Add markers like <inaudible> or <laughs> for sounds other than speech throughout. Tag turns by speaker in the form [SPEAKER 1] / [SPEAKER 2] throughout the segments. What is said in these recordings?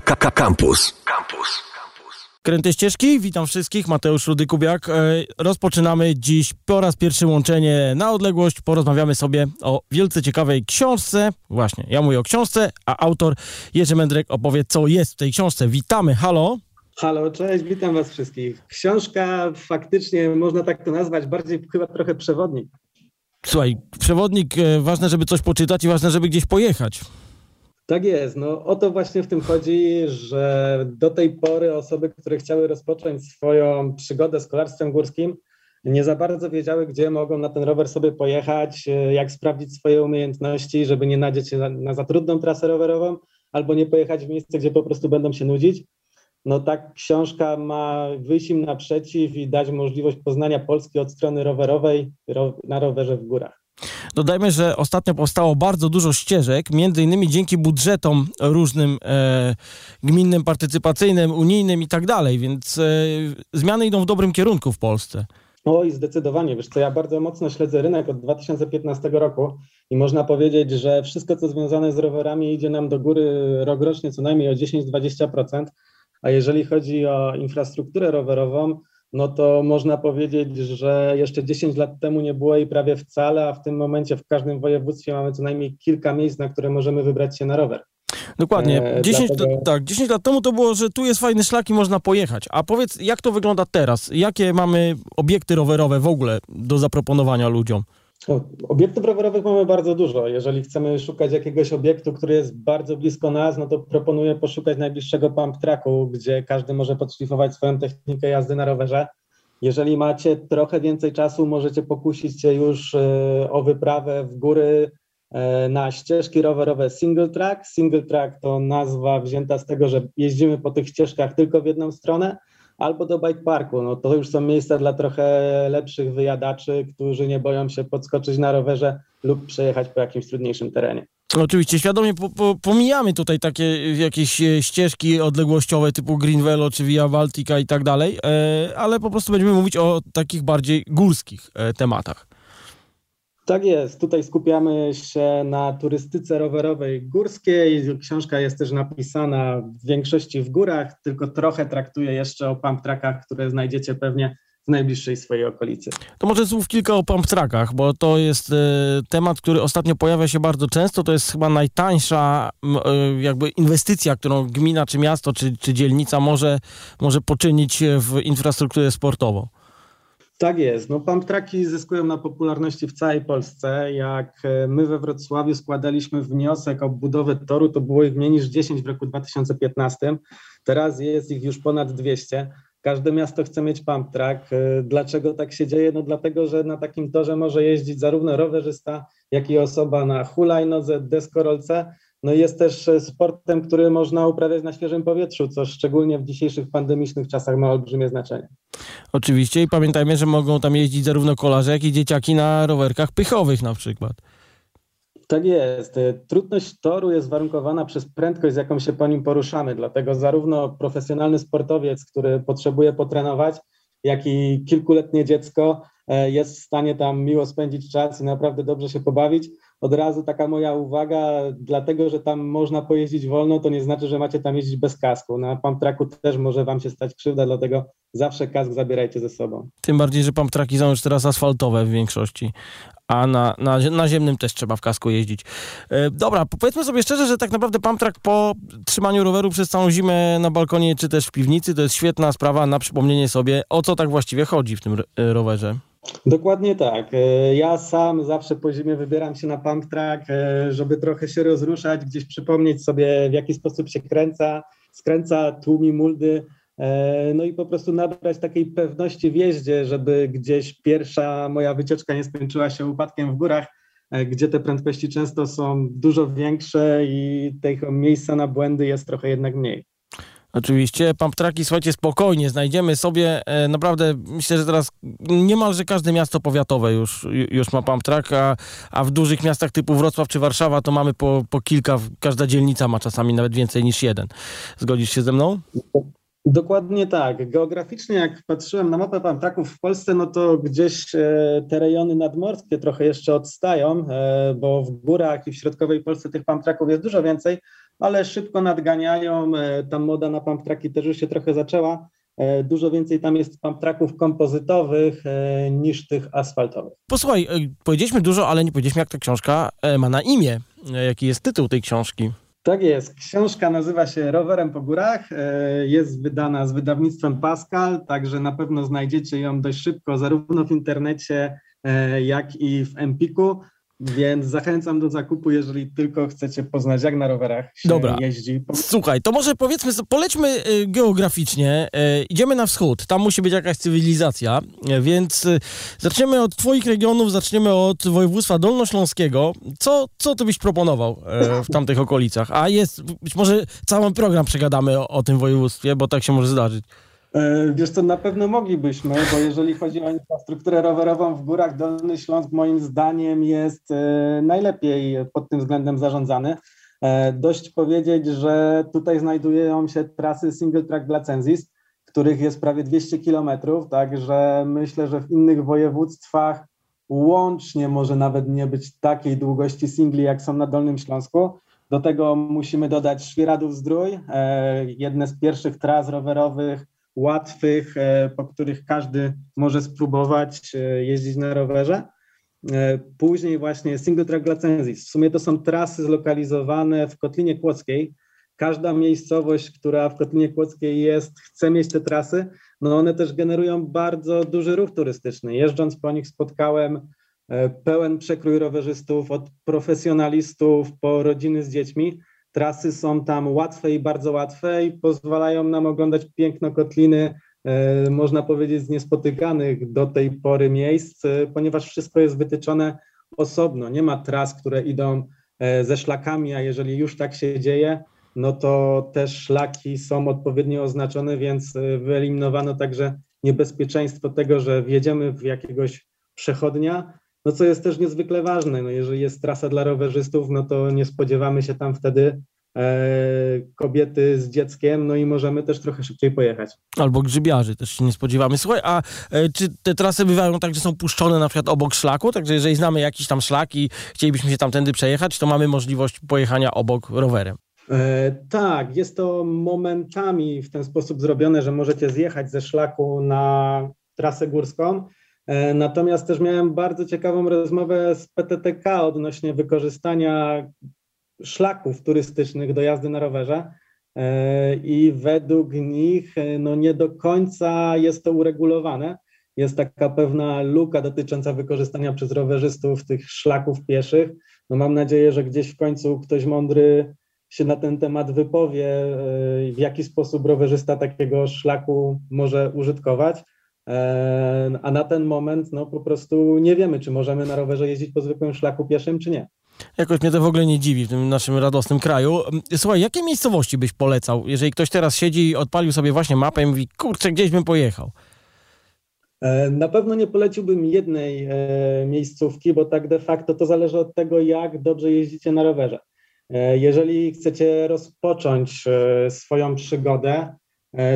[SPEAKER 1] Campus. Campus.
[SPEAKER 2] Kręte ścieżki, witam wszystkich, Mateusz Rudy-Kubiak. E, rozpoczynamy dziś po raz pierwszy łączenie na odległość. Porozmawiamy sobie o wielce ciekawej książce. Właśnie, ja mówię o książce, a autor Jerzy Mędrek opowie, co jest w tej książce. Witamy, halo.
[SPEAKER 3] Halo, cześć, witam was wszystkich. Książka faktycznie, można tak to nazwać, bardziej chyba trochę przewodnik.
[SPEAKER 2] Słuchaj, przewodnik, e, ważne, żeby coś poczytać i ważne, żeby gdzieś pojechać.
[SPEAKER 3] Tak jest. No, o to właśnie w tym chodzi, że do tej pory osoby, które chciały rozpocząć swoją przygodę z kolarstwem górskim, nie za bardzo wiedziały, gdzie mogą na ten rower sobie pojechać, e, jak sprawdzić swoje umiejętności, żeby nie nadzieć się na, na za trudną trasę rowerową, albo nie pojechać w miejsce, gdzie po prostu będą się nudzić. No tak książka ma wyjść im naprzeciw i dać możliwość poznania Polski od strony rowerowej ro, na rowerze w górach.
[SPEAKER 2] Dodajmy, że ostatnio powstało bardzo dużo ścieżek, między innymi dzięki budżetom różnym e, gminnym, partycypacyjnym, unijnym i tak dalej, więc e, zmiany idą w dobrym kierunku w Polsce.
[SPEAKER 3] Oj, zdecydowanie. Wiesz co, ja bardzo mocno śledzę rynek od 2015 roku i można powiedzieć, że wszystko, co związane z rowerami idzie nam do góry rok rocznie co najmniej o 10-20%, a jeżeli chodzi o infrastrukturę rowerową, no to można powiedzieć, że jeszcze 10 lat temu nie było jej prawie wcale, a w tym momencie w każdym województwie mamy co najmniej kilka miejsc, na które możemy wybrać się na rower.
[SPEAKER 2] Dokładnie. E, 10, dlatego... tak, 10 lat temu to było, że tu jest fajny szlak i można pojechać. A powiedz, jak to wygląda teraz? Jakie mamy obiekty rowerowe w ogóle do zaproponowania ludziom?
[SPEAKER 3] Obiektów rowerowych mamy bardzo dużo. Jeżeli chcemy szukać jakiegoś obiektu, który jest bardzo blisko nas, no to proponuję poszukać najbliższego pump tracku, gdzie każdy może podszlifować swoją technikę jazdy na rowerze. Jeżeli macie trochę więcej czasu, możecie pokusić się już e, o wyprawę w góry e, na ścieżki rowerowe single track. Single track to nazwa wzięta z tego, że jeździmy po tych ścieżkach tylko w jedną stronę, albo do bike parku. No to już są miejsca dla trochę lepszych wyjadaczy, którzy nie boją się podskoczyć na rowerze lub przejechać po jakimś trudniejszym terenie.
[SPEAKER 2] Oczywiście, świadomie po, po, pomijamy tutaj takie jakieś e, ścieżki odległościowe typu Green Velo czy Via Baltica i tak dalej, e, ale po prostu będziemy mówić o takich bardziej górskich e, tematach.
[SPEAKER 3] Tak jest. Tutaj skupiamy się na turystyce rowerowej górskiej. Książka jest też napisana w większości w górach, tylko trochę traktuje jeszcze o pump trackach, które znajdziecie pewnie w najbliższej swojej okolicy.
[SPEAKER 2] To może słów kilka o pump trackach, bo to jest e, temat, który ostatnio pojawia się bardzo często. To jest chyba najtańsza e, jakby inwestycja, którą gmina, czy miasto, czy, czy dzielnica może, może poczynić w infrastrukturę sportową.
[SPEAKER 3] Tak jest. No, pump tracki zyskują na popularności w całej Polsce. Jak e, my we Wrocławiu składaliśmy wniosek o budowę toru, to było ich mniej niż 10 w roku 2015. Teraz jest ich już ponad 200. Każde miasto chce mieć pump track. E, dlaczego tak się dzieje? No dlatego, że na takim torze może jeździć zarówno rowerzysta, jak i osoba na hulajnodze, deskorolce, no jest też e, sportem, który można uprawiać na świeżym powietrzu, co szczególnie w dzisiejszych pandemicznych czasach ma olbrzymie znaczenie.
[SPEAKER 2] Oczywiście i pamiętajmy, że mogą tam jeździć zarówno kolarze, jak i dzieciaki na rowerkach pychowych na przykład.
[SPEAKER 3] Tak jest. E, trudność toru jest warunkowana przez prędkość, z jaką się po nim poruszamy. Dlatego zarówno profesjonalny sportowiec, który potrzebuje potrenować, jak i kilkuletnie dziecko e, jest w stanie tam miło spędzić czas i naprawdę dobrze się pobawić od razu taka moja uwaga, dlatego że tam można pojeździć wolno, to nie znaczy, że macie tam jeździć bez kasku. Na pump tracku też może wam się stać krzywda, dlatego zawsze kask zabierajcie ze sobą.
[SPEAKER 2] Tym bardziej, że pump tracki są już teraz asfaltowe w większości, a na, na, na ziemnym też trzeba w kasku jeździć. E, dobra, powiedzmy sobie szczerze, że tak naprawdę pump track po trzymaniu roweru przez całą zimę na balkonie czy też w piwnicy to jest świetna sprawa na przypomnienie sobie, o co tak właściwie chodzi w tym rowerze.
[SPEAKER 3] Dokładnie tak. E, ja sam zawsze po zimie wybieram się na pump track, e, żeby trochę się rozruszać, gdzieś przypomnieć sobie, w jaki sposób się kręca, skręca, tłumi muldy, e, no i po prostu nabrać takiej pewności w jeździe, żeby gdzieś pierwsza moja wycieczka nie skończyła się upadkiem w górach, gdzie te prędkości często są dużo większe i tego miejsca na błędy jest trochę jednak mniej.
[SPEAKER 2] Oczywiście, pump słuchajcie, spokojnie, znajdziemy sobie, e, naprawdę myślę, że teraz niemalże każde miasto powiatowe już, już ma pump track, a, a w dużych miastach typu Wrocław czy Warszawa to mamy po, po kilka, każda dzielnica ma czasami nawet więcej niż jeden. Zgodzisz się ze mną?
[SPEAKER 3] Dokładnie tak. Geograficznie, jak patrzyłem na mapę pamtraków w Polsce, no to gdzieś e, te rejony nadmorskie trochę jeszcze odstają, e, bo w górach i w środkowej Polsce tych pamtraków jest dużo więcej, ale szybko nadganiają. Ta moda na pump tracki też już się trochę zaczęła. Dużo więcej tam jest pump tracków kompozytowych niż tych asfaltowych.
[SPEAKER 2] Posłuchaj, powiedzieliśmy dużo, ale nie powiedzieliśmy, jak ta książka ma na imię. Jaki jest tytuł tej książki?
[SPEAKER 3] Tak jest. Książka nazywa się Rowerem po górach. E, jest wydana z wydawnictwem Pascal, także na pewno znajdziecie ją dość szybko, zarówno w internecie, e, jak i w Empiku. Więc zachęcam do zakupu, jeżeli tylko chcecie poznać, jak na rowerach się Dobra. jeździ.
[SPEAKER 2] Słuchaj, to może powiedzmy, polećmy y, geograficznie. Y, idziemy na wschód, tam musi być jakaś cywilizacja, y, więc zaczniemy od twoich regionów, zaczniemy od województwa dolnośląskiego. Co, co ty byś proponował w tamtych okolicach? A jest, być może cały program przegadamy o, o tym województwie, bo tak się może zdarzyć.
[SPEAKER 3] E, wiesz co, na pewno moglibyśmy, bo jeżeli chodzi o infrastrukturę rowerową w górach, Dolny Śląsk moim zdaniem jest e, najlepiej pod tym względem zarządzany. E, dość powiedzieć, że tutaj znajdują się trasy single track dla Cenzis, których jest prawie 200 kilometrów, także myślę, że w innych województwach łącznie może nawet nie być takiej długości singli, jak są na Dolnym Śląsku. Do tego musimy dodać Świeradów-Zdrój, jedne z pierwszych tras rowerowych łatwych, e, po których każdy może spróbować e, jeździć na rowerze. E, później właśnie single track dla. W sumie to są trasy zlokalizowane w Kotlinie Kłodzkiej. Każda miejscowość, która w Kotlinie Kłodzkiej jest, chce mieć te trasy, no one też generują bardzo duży ruch turystyczny. Jeżdżąc po nich spotkałem pełen przekrój rowerzystów, od profesjonalistów po rodziny z dziećmi. Trasy są tam łatwe i bardzo łatwe i pozwalają nam oglądać piękno kotliny, e, można powiedzieć, z niespotykanych do tej pory miejsc, e, ponieważ wszystko jest wytyczone osobno. Nie ma tras, które idą e, ze szlakami, a jeżeli już tak się dzieje, no to te szlaki są odpowiednio oznaczone, więc wyeliminowano także niebezpieczeństwo tego, że wjedziemy w jakiegoś przechodnia, no co jest też niezwykle ważne, no jeżeli jest trasa dla rowerzystów, no to nie spodziewamy się tam wtedy e, kobiety z dzieckiem, no i możemy też trochę szybciej pojechać.
[SPEAKER 2] Albo grzybiarzy też się nie spodziewamy. Słuchaj, a e, czy te trasy bywają tak, że są puszczone na przykład obok szlaku? Także jeżeli znamy jakiś tam szlak i chcielibyśmy się tamtędy przejechać, to mamy możliwość pojechania obok rowerem.
[SPEAKER 3] E, tak, jest to momentami w ten sposób zrobione, że możecie zjechać ze szlaku na trasę górską, natomiast też miałem bardzo ciekawą rozmowę z PTTK odnośnie wykorzystania szlaków turystycznych do jazdy na rowerze e, i według nich e, no nie do końca jest to uregulowane. Jest taka pewna luka dotycząca wykorzystania przez rowerzystów tych szlaków pieszych. No mam nadzieję, że gdzieś w końcu ktoś mądry się na ten temat wypowie, w jaki sposób rowerzysta takiego szlaku może użytkować. A na ten moment no, po prostu nie wiemy, czy możemy na rowerze jeździć po zwykłym szlaku pieszym, czy nie.
[SPEAKER 2] Jakoś mnie to w ogóle nie dziwi w tym naszym radosnym kraju. Słuchaj, jakie miejscowości byś polecał, jeżeli ktoś teraz siedzi i odpalił sobie właśnie mapę i mówi, kurczę, gdzieś bym pojechał?
[SPEAKER 3] E, na pewno nie poleciłbym jednej e, miejscówki, bo tak de facto to zależy od tego, jak dobrze jeździcie na rowerze. E, jeżeli chcecie rozpocząć swoją przygodę, E,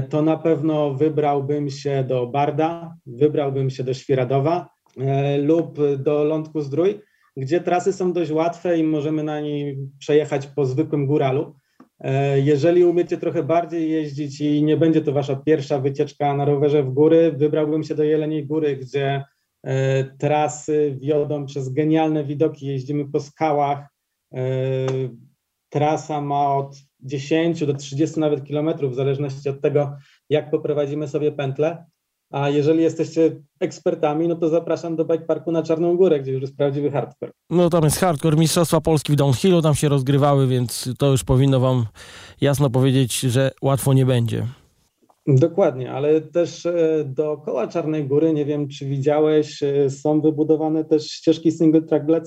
[SPEAKER 3] to na pewno wybrałbym się do Barda, wybrałbym się do Świeradowa e, lub do Lądku Zdrój, gdzie trasy są dość łatwe i możemy na niej przejechać po zwykłym góralu. E, jeżeli umiecie trochę bardziej jeździć i nie będzie to wasza pierwsza wycieczka na rowerze w góry, wybrałbym się do Jeleniej Góry, gdzie trasy wiodą przez genialne widoki, jeździmy po skałach. Trasa ma od 10 do 30 nawet kilometrów, w zależności od tego, jak poprowadzimy sobie pętlę. A jeżeli jesteście ekspertami, no to zapraszam do bike parku na Czarną Górę, gdzie już jest prawdziwy hardcore.
[SPEAKER 2] No tam jest hardcore. Mistrzostwa Polski w downhillu tam się rozgrywały, więc to już powinno wam jasno powiedzieć, że łatwo nie będzie.
[SPEAKER 3] Dokładnie, ale też e, dookoła Czarnej Góry, nie wiem czy widziałeś, e, są wybudowane też ścieżki single track dla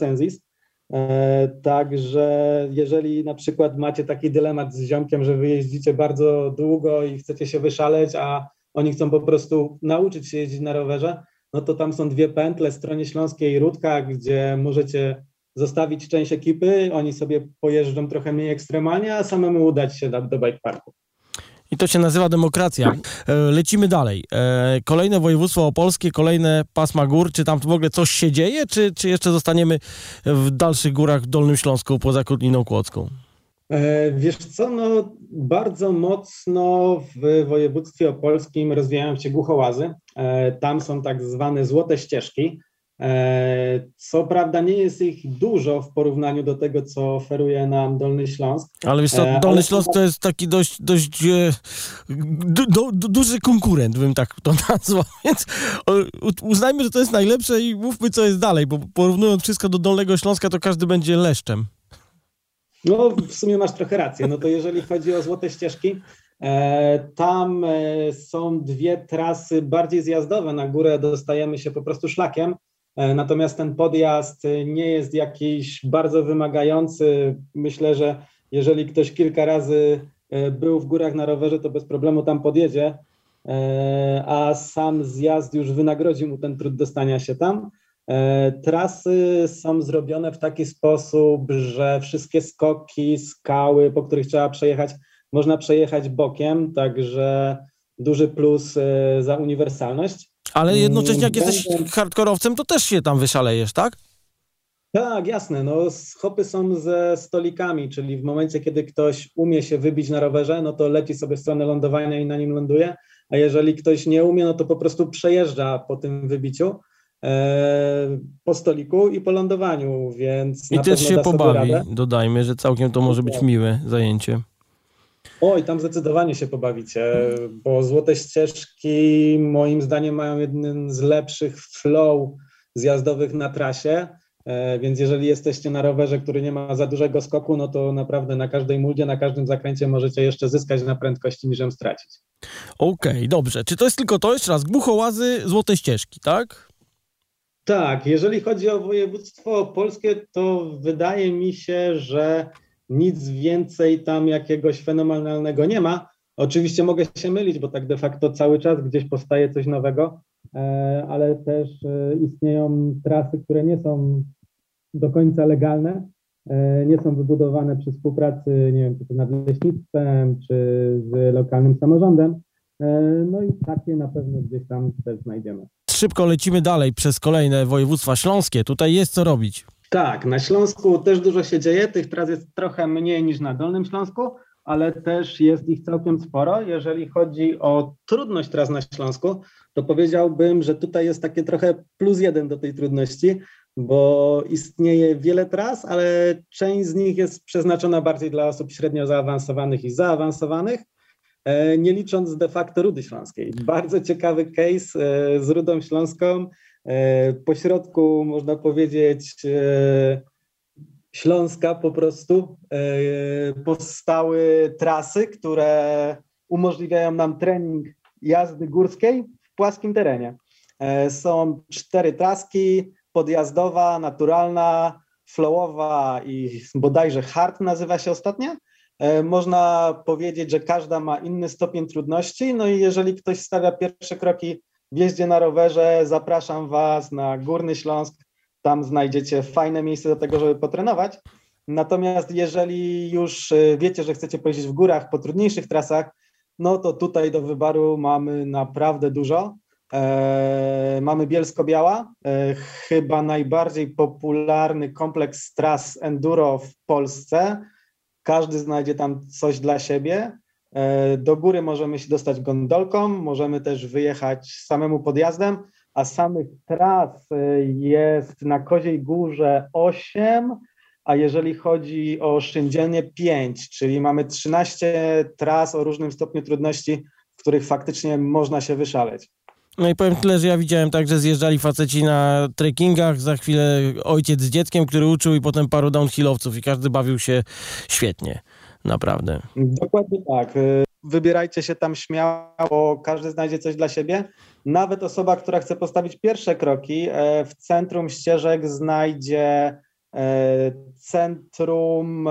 [SPEAKER 3] także jeżeli na przykład macie taki dylemat z ziomkiem, że wyjeździcie bardzo długo i chcecie się wyszaleć, a oni chcą po prostu nauczyć się jeździć na rowerze, no to tam są dwie pętle, stronie śląskiej i Rudka, gdzie możecie zostawić część ekipy, oni sobie pojeżdżą trochę mniej ekstremalnie, a samemu udać się do, do bike parku.
[SPEAKER 2] I to się nazywa demokracja. E, lecimy dalej. E, kolejne województwo opolskie, kolejne pasma gór. Czy tam w ogóle coś się dzieje, czy, czy jeszcze zostaniemy w dalszych górach w Dolnym Śląsku poza Kotliną Kłodzką?
[SPEAKER 3] E, wiesz co, no bardzo mocno w województwie opolskim rozwijają się głuchołazy. Tam są tak zwane złote ścieżki. E, co prawda nie jest ich dużo w porównaniu do tego, co oferuje nam Dolny Śląsk.
[SPEAKER 2] Ale wiesz co, Dolny Śląsk to jest taki dość, dość du, du, du, duży konkurent, bym tak to <laughs> nazwał, więc uznajmy, że to jest najlepsze i mówmy, co jest dalej, bo porównując wszystko do Dolnego Śląska, to każdy będzie leszczem.
[SPEAKER 3] No, w sumie masz trochę rację. No to jeżeli chodzi o złote ścieżki, e, tam e, są dwie trasy bardziej zjazdowe. Na górę dostajemy się po prostu szlakiem. E, natomiast ten podjazd nie jest jakiś bardzo wymagający. Myślę, że jeżeli ktoś kilka razy był w górach na rowerze, to bez problemu tam podjedzie, a sam zjazd już wynagrodzi mu ten trud dostania się tam. E, trasy są zrobione w taki sposób, że wszystkie skoki, skały, po których trzeba przejechać, można przejechać bokiem, także duży plus e, za uniwersalność.
[SPEAKER 2] Ale jednocześnie jak jesteś hardkorowcem, to też się tam wyszalejesz, tak?
[SPEAKER 3] Tak, jasne. No, hopy są ze stolikami, czyli w momencie, kiedy ktoś umie się wybić na rowerze, no to leci sobie w stronę lądowania i na nim ląduje, a jeżeli ktoś nie umie, no to po prostu przejeżdża po tym wybiciu. E, po stoliku i po lądowaniu, więc
[SPEAKER 2] I też się pobawi, dodajmy, że całkiem to może być miłe zajęcie.
[SPEAKER 3] Oj, tam zdecydowanie się pobawicie, bo Złote Ścieżki moim zdaniem mają jeden z lepszych flow zjazdowych na trasie, e, więc jeżeli jesteście na rowerze, który nie ma za dużego skoku, no to naprawdę na każdej muldzie, na każdym zakręcie możecie jeszcze zyskać na prędkości niż ją stracić.
[SPEAKER 2] Okej, okay, dobrze. Czy to jest tylko to? Jeszcze raz, Gbuchołazy, Złote Ścieżki, tak?
[SPEAKER 3] Tak, jeżeli chodzi o województwo polskie, to wydaje mi się, że nic więcej tam jakiegoś fenomenalnego nie ma. Oczywiście mogę się mylić, bo tak de facto cały czas gdzieś powstaje coś nowego, e, ale też e, istnieją trasy, które nie są do końca legalne, e, nie są wybudowane przy współpracy, nie wiem, czy to nad leśnictwem, czy z lokalnym samorządem. No i takie na pewno gdzieś tam też znajdziemy
[SPEAKER 2] szybko lecimy dalej przez kolejne województwa śląskie. Tutaj jest co robić.
[SPEAKER 3] Tak, na Śląsku też dużo się dzieje. Tych tras jest trochę mniej niż na Dolnym Śląsku, ale też jest ich całkiem sporo. Jeżeli chodzi o trudność tras na Śląsku, to powiedziałbym, że tutaj jest takie trochę plus jeden do tej trudności, bo istnieje wiele tras, ale część z nich jest przeznaczona bardziej dla osób średnio zaawansowanych i zaawansowanych, E, nie licząc de facto Rudy Śląskiej. Bardzo ciekawy case e, z Rudą Śląską. E, po środku, można powiedzieć, Śląska po prostu powstały trasy, które umożliwiają nam trening jazdy górskiej w płaskim terenie. Są cztery traski, podjazdowa, naturalna, flowowa i bodajże hard nazywa się ostatnia. E, można powiedzieć, że każda ma inny stopień trudności. No i jeżeli ktoś stawia pierwsze kroki w jeździe na rowerze, zapraszam Was na Górny Śląsk. Tam znajdziecie fajne miejsce do tego, żeby potrenować. Natomiast jeżeli już e, wiecie, że chcecie pojeździć w górach po trudniejszych trasach, no to tutaj do wyboru mamy naprawdę dużo. E, mamy Bielsko-Biała, e, chyba najbardziej popularny kompleks tras enduro w Polsce. Każdy znajdzie tam coś dla siebie. E, do góry możemy się dostać gondolką, możemy też wyjechać samemu podjazdem, a samych tras e, jest na Koziej Górze 8, a jeżeli chodzi o Szyndzielnie 5, czyli mamy 13 tras o różnym stopniu trudności, w których faktycznie można się wyszaleć.
[SPEAKER 2] No i powiem tyle, że ja widziałem tak, że zjeżdżali faceci na trekkingach, za chwilę ojciec z dzieckiem, który uczył i potem paru downhillowców i każdy bawił się świetnie, naprawdę.
[SPEAKER 3] Dokładnie tak. Y, wybierajcie się tam śmiało, każdy znajdzie coś dla siebie. Nawet osoba, która chce postawić pierwsze kroki, e, w centrum ścieżek znajdzie e, centrum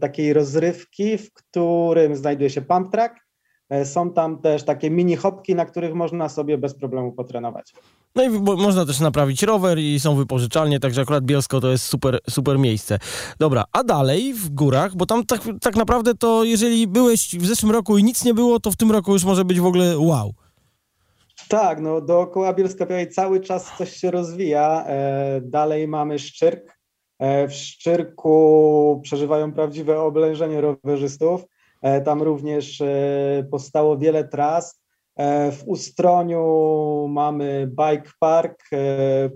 [SPEAKER 3] takiej rozrywki, w którym znajduje się pump track, są tam też takie mini hopki, na których można sobie bez problemu potrenować.
[SPEAKER 2] No i można też naprawić rower i są wypożyczalnie, także akurat Bielsko to jest super, super miejsce. Dobra, a dalej w górach, bo tam tak, tak naprawdę to jeżeli byłeś w zeszłym roku i nic nie było, to w tym roku już może być w ogóle wow.
[SPEAKER 3] Tak, no dookoła Bielska Białej cały czas coś się rozwija. E, dalej mamy Szczyrk, W Szczyrku przeżywają prawdziwe oblężenie rowerzystów. Tam również powstało wiele tras. W Ustroniu mamy bike park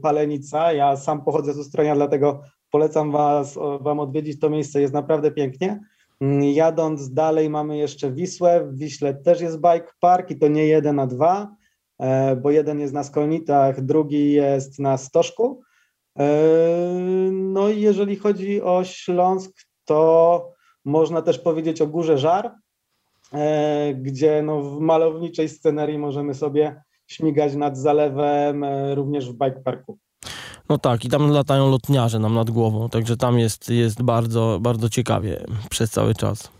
[SPEAKER 3] Palenica. Ja sam pochodzę z Ustronia, dlatego polecam was, Wam odwiedzić to miejsce, jest naprawdę pięknie. Mm, jadąc dalej mamy jeszcze Wisłę, w Wiśle też jest bike park i to nie jeden, a dwa, e, bo jeden jest na Skolnitach, drugi jest na Stożku. E, no i jeżeli chodzi o Śląsk, to można też powiedzieć o Górze Żar, e, gdzie no w malowniczej scenerii możemy sobie śmigać nad zalewem, również w bike parku.
[SPEAKER 2] No tak, i tam latają lotniarze nam nad głową, także tam jest, jest bardzo, bardzo ciekawie przez cały czas.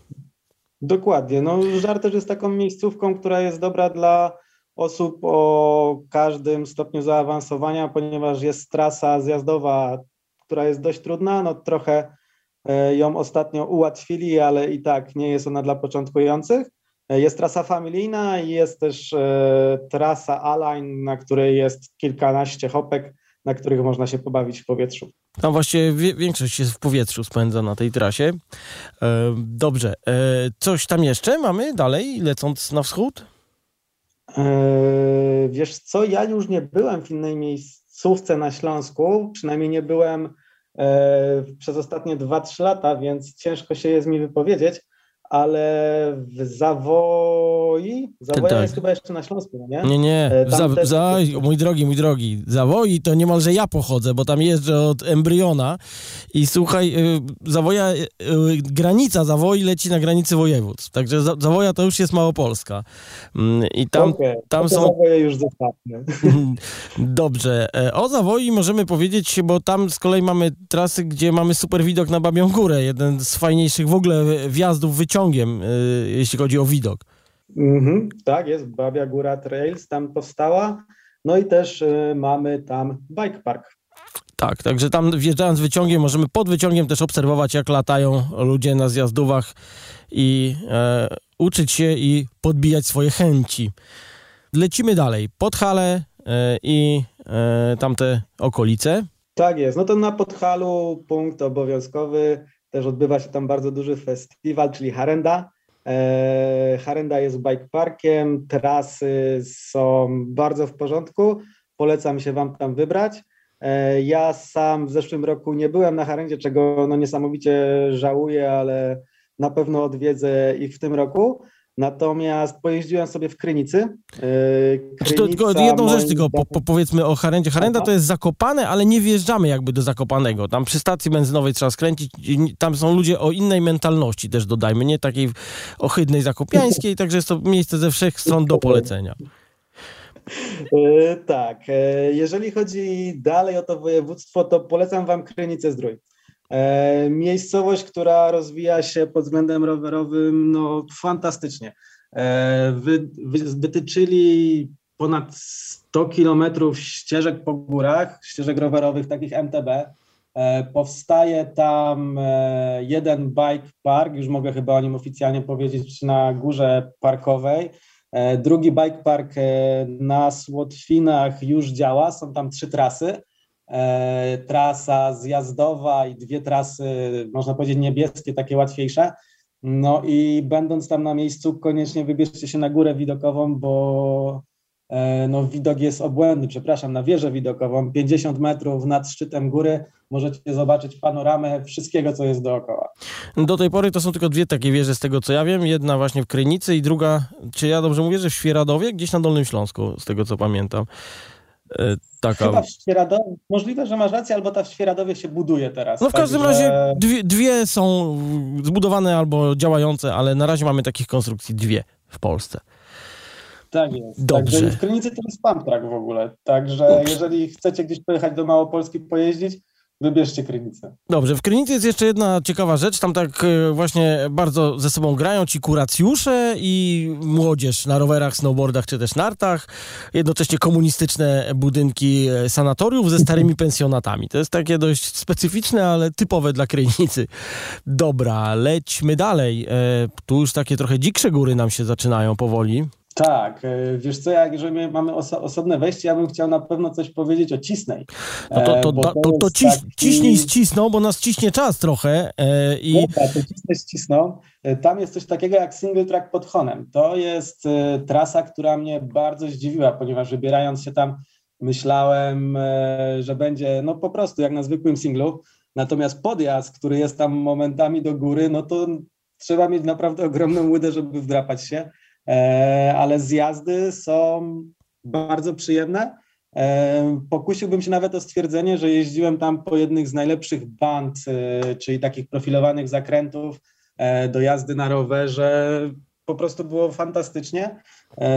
[SPEAKER 3] Dokładnie. No, Żar też jest taką miejscówką, która jest dobra dla osób o każdym stopniu zaawansowania, ponieważ jest trasa zjazdowa, która jest dość trudna. No, trochę e, ją ostatnio ułatwili, ale i tak nie jest ona dla początkujących. E, jest trasa familijna i jest też e, trasa Align, na której jest kilkanaście hopek na których można się pobawić w powietrzu.
[SPEAKER 2] Tam właściwie większość jest w powietrzu spędza na tej trasie. E, dobrze. E, coś tam jeszcze mamy dalej, lecąc na wschód?
[SPEAKER 3] E, wiesz co, ja już nie byłem w innej miejscówce na Śląsku, przynajmniej nie byłem e, przez ostatnie 2-3 lata, więc ciężko się jest mi wypowiedzieć, ale w Zawoi, Zawoja tak. jest chyba jeszcze na Śląsku, no nie?
[SPEAKER 2] Nie, nie, e, za, też... za, mój drogi, mój drogi, Zawoi to niemalże ja pochodzę, bo tam jeżdżę od embriona i słuchaj, y, Zawoja, y, y, granica Zawoi leci na granicy województw, także Zawoja to już jest Małopolska
[SPEAKER 3] mm, i tam, okay. tam są... Zawoje już zostawmy. <laughs>
[SPEAKER 2] Dobrze, e, o Zawoi możemy powiedzieć, bo tam z kolei mamy trasy, gdzie mamy super widok na Babią Górę, jeden z fajniejszych w ogóle wjazdów, wyciągów pociągiem, y, jeśli chodzi o widok.
[SPEAKER 3] Mhm, tak, jest Babia Góra Trails, tam powstała. No i też y, mamy tam bike park.
[SPEAKER 2] Tak, także tam wjeżdżając wyciągiem, możemy pod wyciągiem też obserwować, jak latają ludzie na zjazdówach i e, uczyć się i podbijać swoje chęci. Lecimy dalej. Podhale e, i e, tamte okolice.
[SPEAKER 3] Tak jest. No to na Podhalu punkt obowiązkowy też odbywa się tam bardzo duży festiwal, czyli Harenda. E, Harenda jest bike parkiem, trasy są bardzo w porządku. Polecam się Wam tam wybrać. E, ja sam w zeszłym roku nie byłem na Harendzie, czego no niesamowicie żałuję, ale na pewno odwiedzę ich w tym roku. Natomiast pojeździłem sobie w Krynicy.
[SPEAKER 2] Krynica, tylko jedną rzecz tylko po, po, powiedzmy o Harendzie. Harenda to jest Zakopane, ale nie wjeżdżamy jakby do Zakopanego. Tam przy stacji benzynowej trzeba skręcić. Tam są ludzie o innej mentalności też dodajmy, nie takiej ohydnej zakopiańskiej, także jest to miejsce ze wszech stron do polecenia.
[SPEAKER 3] Yy, tak. Yy, jeżeli chodzi dalej o to województwo, to polecam Wam Krynicę Zdrój. E, miejscowość, która rozwija się pod względem rowerowym no, fantastycznie. E, wy, wytyczyli ponad 100 kilometrów ścieżek po górach, ścieżek rowerowych, takich MTB. E, powstaje tam jeden bike park, już mogę chyba o nim oficjalnie powiedzieć, na górze parkowej. Drugi bike park na Słotwinach już działa, są tam trzy trasy. E, trasa zjazdowa i dwie trasy, można powiedzieć, niebieskie, takie łatwiejsze. No i będąc tam na miejscu, koniecznie wybierzcie się na górę widokową, bo e, no, widok jest obłędny, przepraszam, na wieżę widokową, 50 metrów nad szczytem góry, możecie zobaczyć panoramę wszystkiego, co jest dookoła.
[SPEAKER 2] Do tej pory to są tylko dwie takie wieże, z tego co ja wiem, jedna właśnie w Krynicy i druga, czy ja dobrze mówię, że w Świeradowie, gdzieś na Dolnym Śląsku, z tego co pamiętam.
[SPEAKER 3] E, taka... Chyba w Świeradowie, możliwe, że masz rację, albo ta w Świeradowie się buduje teraz.
[SPEAKER 2] No w każdym razie dwie, dwie, są zbudowane albo działające, ale na razie mamy takich konstrukcji dwie w Polsce.
[SPEAKER 3] Tak jest. Dobrze. Także w Krynicy to jest pump track w ogóle. Także Ups. jeżeli chcecie gdzieś pojechać do Małopolski pojeździć, Wybierzcie Krynicę.
[SPEAKER 2] Dobrze, w Krynicy jest jeszcze jedna ciekawa rzecz. Tam tak e, właśnie bardzo ze sobą grają ci kuracjusze i młodzież na rowerach, snowboardach czy też nartach. Jednocześnie komunistyczne budynki e, sanatoriów ze starymi <laughs> pensjonatami. To jest takie dość specyficzne, ale typowe dla Krynicy. Dobra, lećmy dalej. E, tu już takie trochę dziksze góry nam się zaczynają powoli.
[SPEAKER 3] Tak, e, wiesz co, jak jeżeli mamy oso osobne wejście, ja bym chciał na pewno coś powiedzieć o Cisnej.
[SPEAKER 2] No to, to, to, to, to ciś, taki... ciśnij ścisną, bo nas ciśnie czas trochę. E, i...
[SPEAKER 3] To ciśnij ścisną. E, tam jest coś takiego jak single track pod Honem. To jest e, trasa, która mnie bardzo zdziwiła, ponieważ wybierając się tam myślałem, e, że będzie no po prostu jak na zwykłym singlu, natomiast podjazd, który jest tam momentami do góry, no to trzeba mieć naprawdę ogromną łydę, żeby wdrapać się. E, ale zjazdy są bardzo przyjemne. E, pokusiłbym się nawet o stwierdzenie, że jeździłem tam po jednych z najlepszych band, e, czyli takich profilowanych zakrętów do jazdy na rowerze. Po prostu było fantastycznie,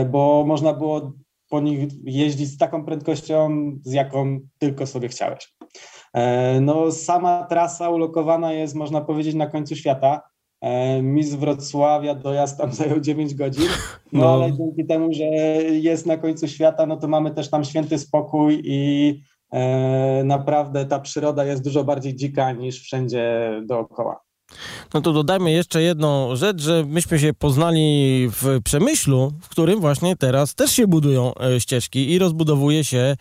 [SPEAKER 3] bo można było po nich jeździć z taką prędkością, z jaką tylko sobie chciałeś. No, sama trasa ulokowana jest, można powiedzieć, na końcu świata. E, mi z Wrocławia dojazd tam <laughs> zajął 9 godzin, no, no, ale dzięki temu, że jest na końcu świata, no to mamy też tam święty spokój i e, naprawdę ta przyroda jest dużo bardziej dzika niż wszędzie dookoła.
[SPEAKER 2] No to dodajmy jeszcze jedną rzecz, że myśmy się poznali w Przemyślu, w którym właśnie teraz też się budują e, ścieżki i rozbudowuje się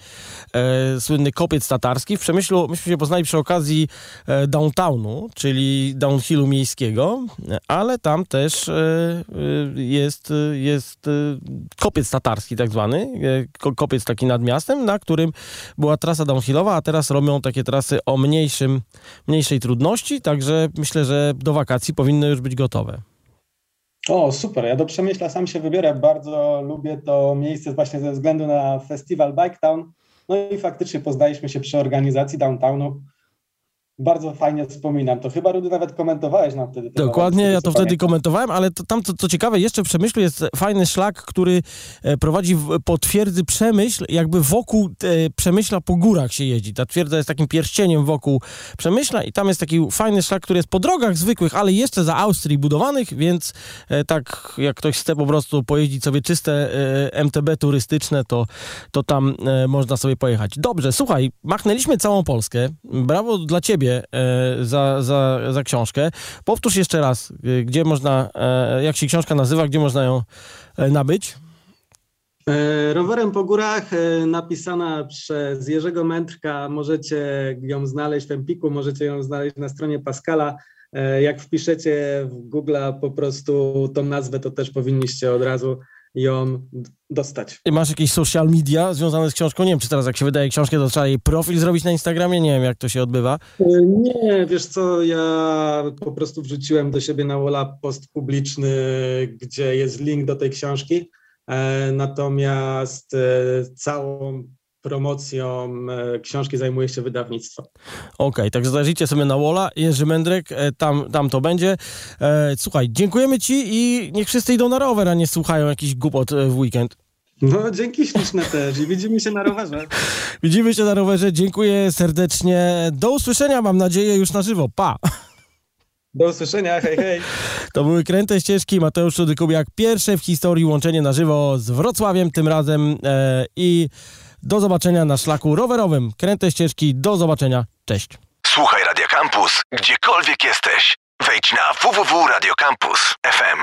[SPEAKER 2] e, słynny kopiec tatarski. W Przemyślu myśmy się poznali przy okazji e, downtownu, czyli downhillu miejskiego, ale tam też e, e jest, jest kopiec tatarski tak zwany, kopiec taki nad miastem, na którym była trasa downhillowa, a teraz robią takie trasy o mniejszym, mniejszej trudności, także myślę, że do wakacji powinny już być gotowe.
[SPEAKER 3] O, super. Ja do Przemyśla sam się wybiorę. Bardzo lubię to miejsce właśnie ze względu na festiwal Bike Town. No i faktycznie poznaliśmy się przy organizacji downtownu bardzo fajnie wspominam. To chyba, Rudy, nawet komentowałeś nam wtedy.
[SPEAKER 2] Dokładnie, ja to wtedy komentowałem, ale to, tam, co, co ciekawe, jeszcze w Przemyślu jest fajny szlak, który e, prowadzi po twierdzy Przemyśl, jakby wokół e, Przemyśla po górach się jeździ. Ta twierdza jest takim pierścieniem wokół Przemyśla i tam jest taki fajny szlak, który jest po drogach zwykłych, ale jeszcze za Austrii budowanych, więc e, tak jak ktoś chce po prostu pojeździć sobie czyste MTB turystyczne, to, to tam można sobie pojechać. Dobrze, słuchaj, machnęliśmy całą Polskę. Brawo dla ciebie ciebie e, za, za, za książkę. Powtórz jeszcze raz, e, gdzie można, e, jak się książka nazywa, gdzie można ją nabyć?
[SPEAKER 3] Rowerem po górach, napisana przez Jerzego Mędrka. Możecie ją znaleźć w Empiku, możecie ją znaleźć na stronie Pascala. Jak wpiszecie w Google po prostu tą nazwę, to też powinniście od razu ją dostać.
[SPEAKER 2] Masz jakieś social media związane z książką? Nie wiem, czy teraz jak się wydaje książkę, to trzeba jej profil zrobić na Instagramie? Nie wiem, jak to się odbywa.
[SPEAKER 3] E, nie, wiesz co, ja po prostu wrzuciłem do siebie na Wola post publiczny, gdzie jest link do tej książki, e, natomiast e, całą promocją e, książki zajmuje się wydawnictwo. Okej,
[SPEAKER 2] okay, także zajrzyjcie sobie na Wola, Jerzy Mędrek, e, tam, tam to będzie. E, słuchaj, dziękujemy Ci i niech wszyscy idą na rower, a nie słuchają jakichś głupot w weekend.
[SPEAKER 3] No, dzięki śliczne też i widzimy się na rowerze. <laughs>
[SPEAKER 2] widzimy się na rowerze, dziękuję serdecznie. Do usłyszenia, mam nadzieję, już na żywo. Pa! <laughs>
[SPEAKER 3] Do usłyszenia, hej, hej.
[SPEAKER 2] To były Kręte Ścieżki, Mateusz Czudykubiak, pierwsze w historii łączenie na żywo z Wrocławiem tym razem e, i do zobaczenia na szlaku rowerowym. Kręte ścieżki, do zobaczenia. Cześć.
[SPEAKER 1] Słuchaj Radio Campus, gdziekolwiek jesteś. Wejdź na www.radiocampus.fm.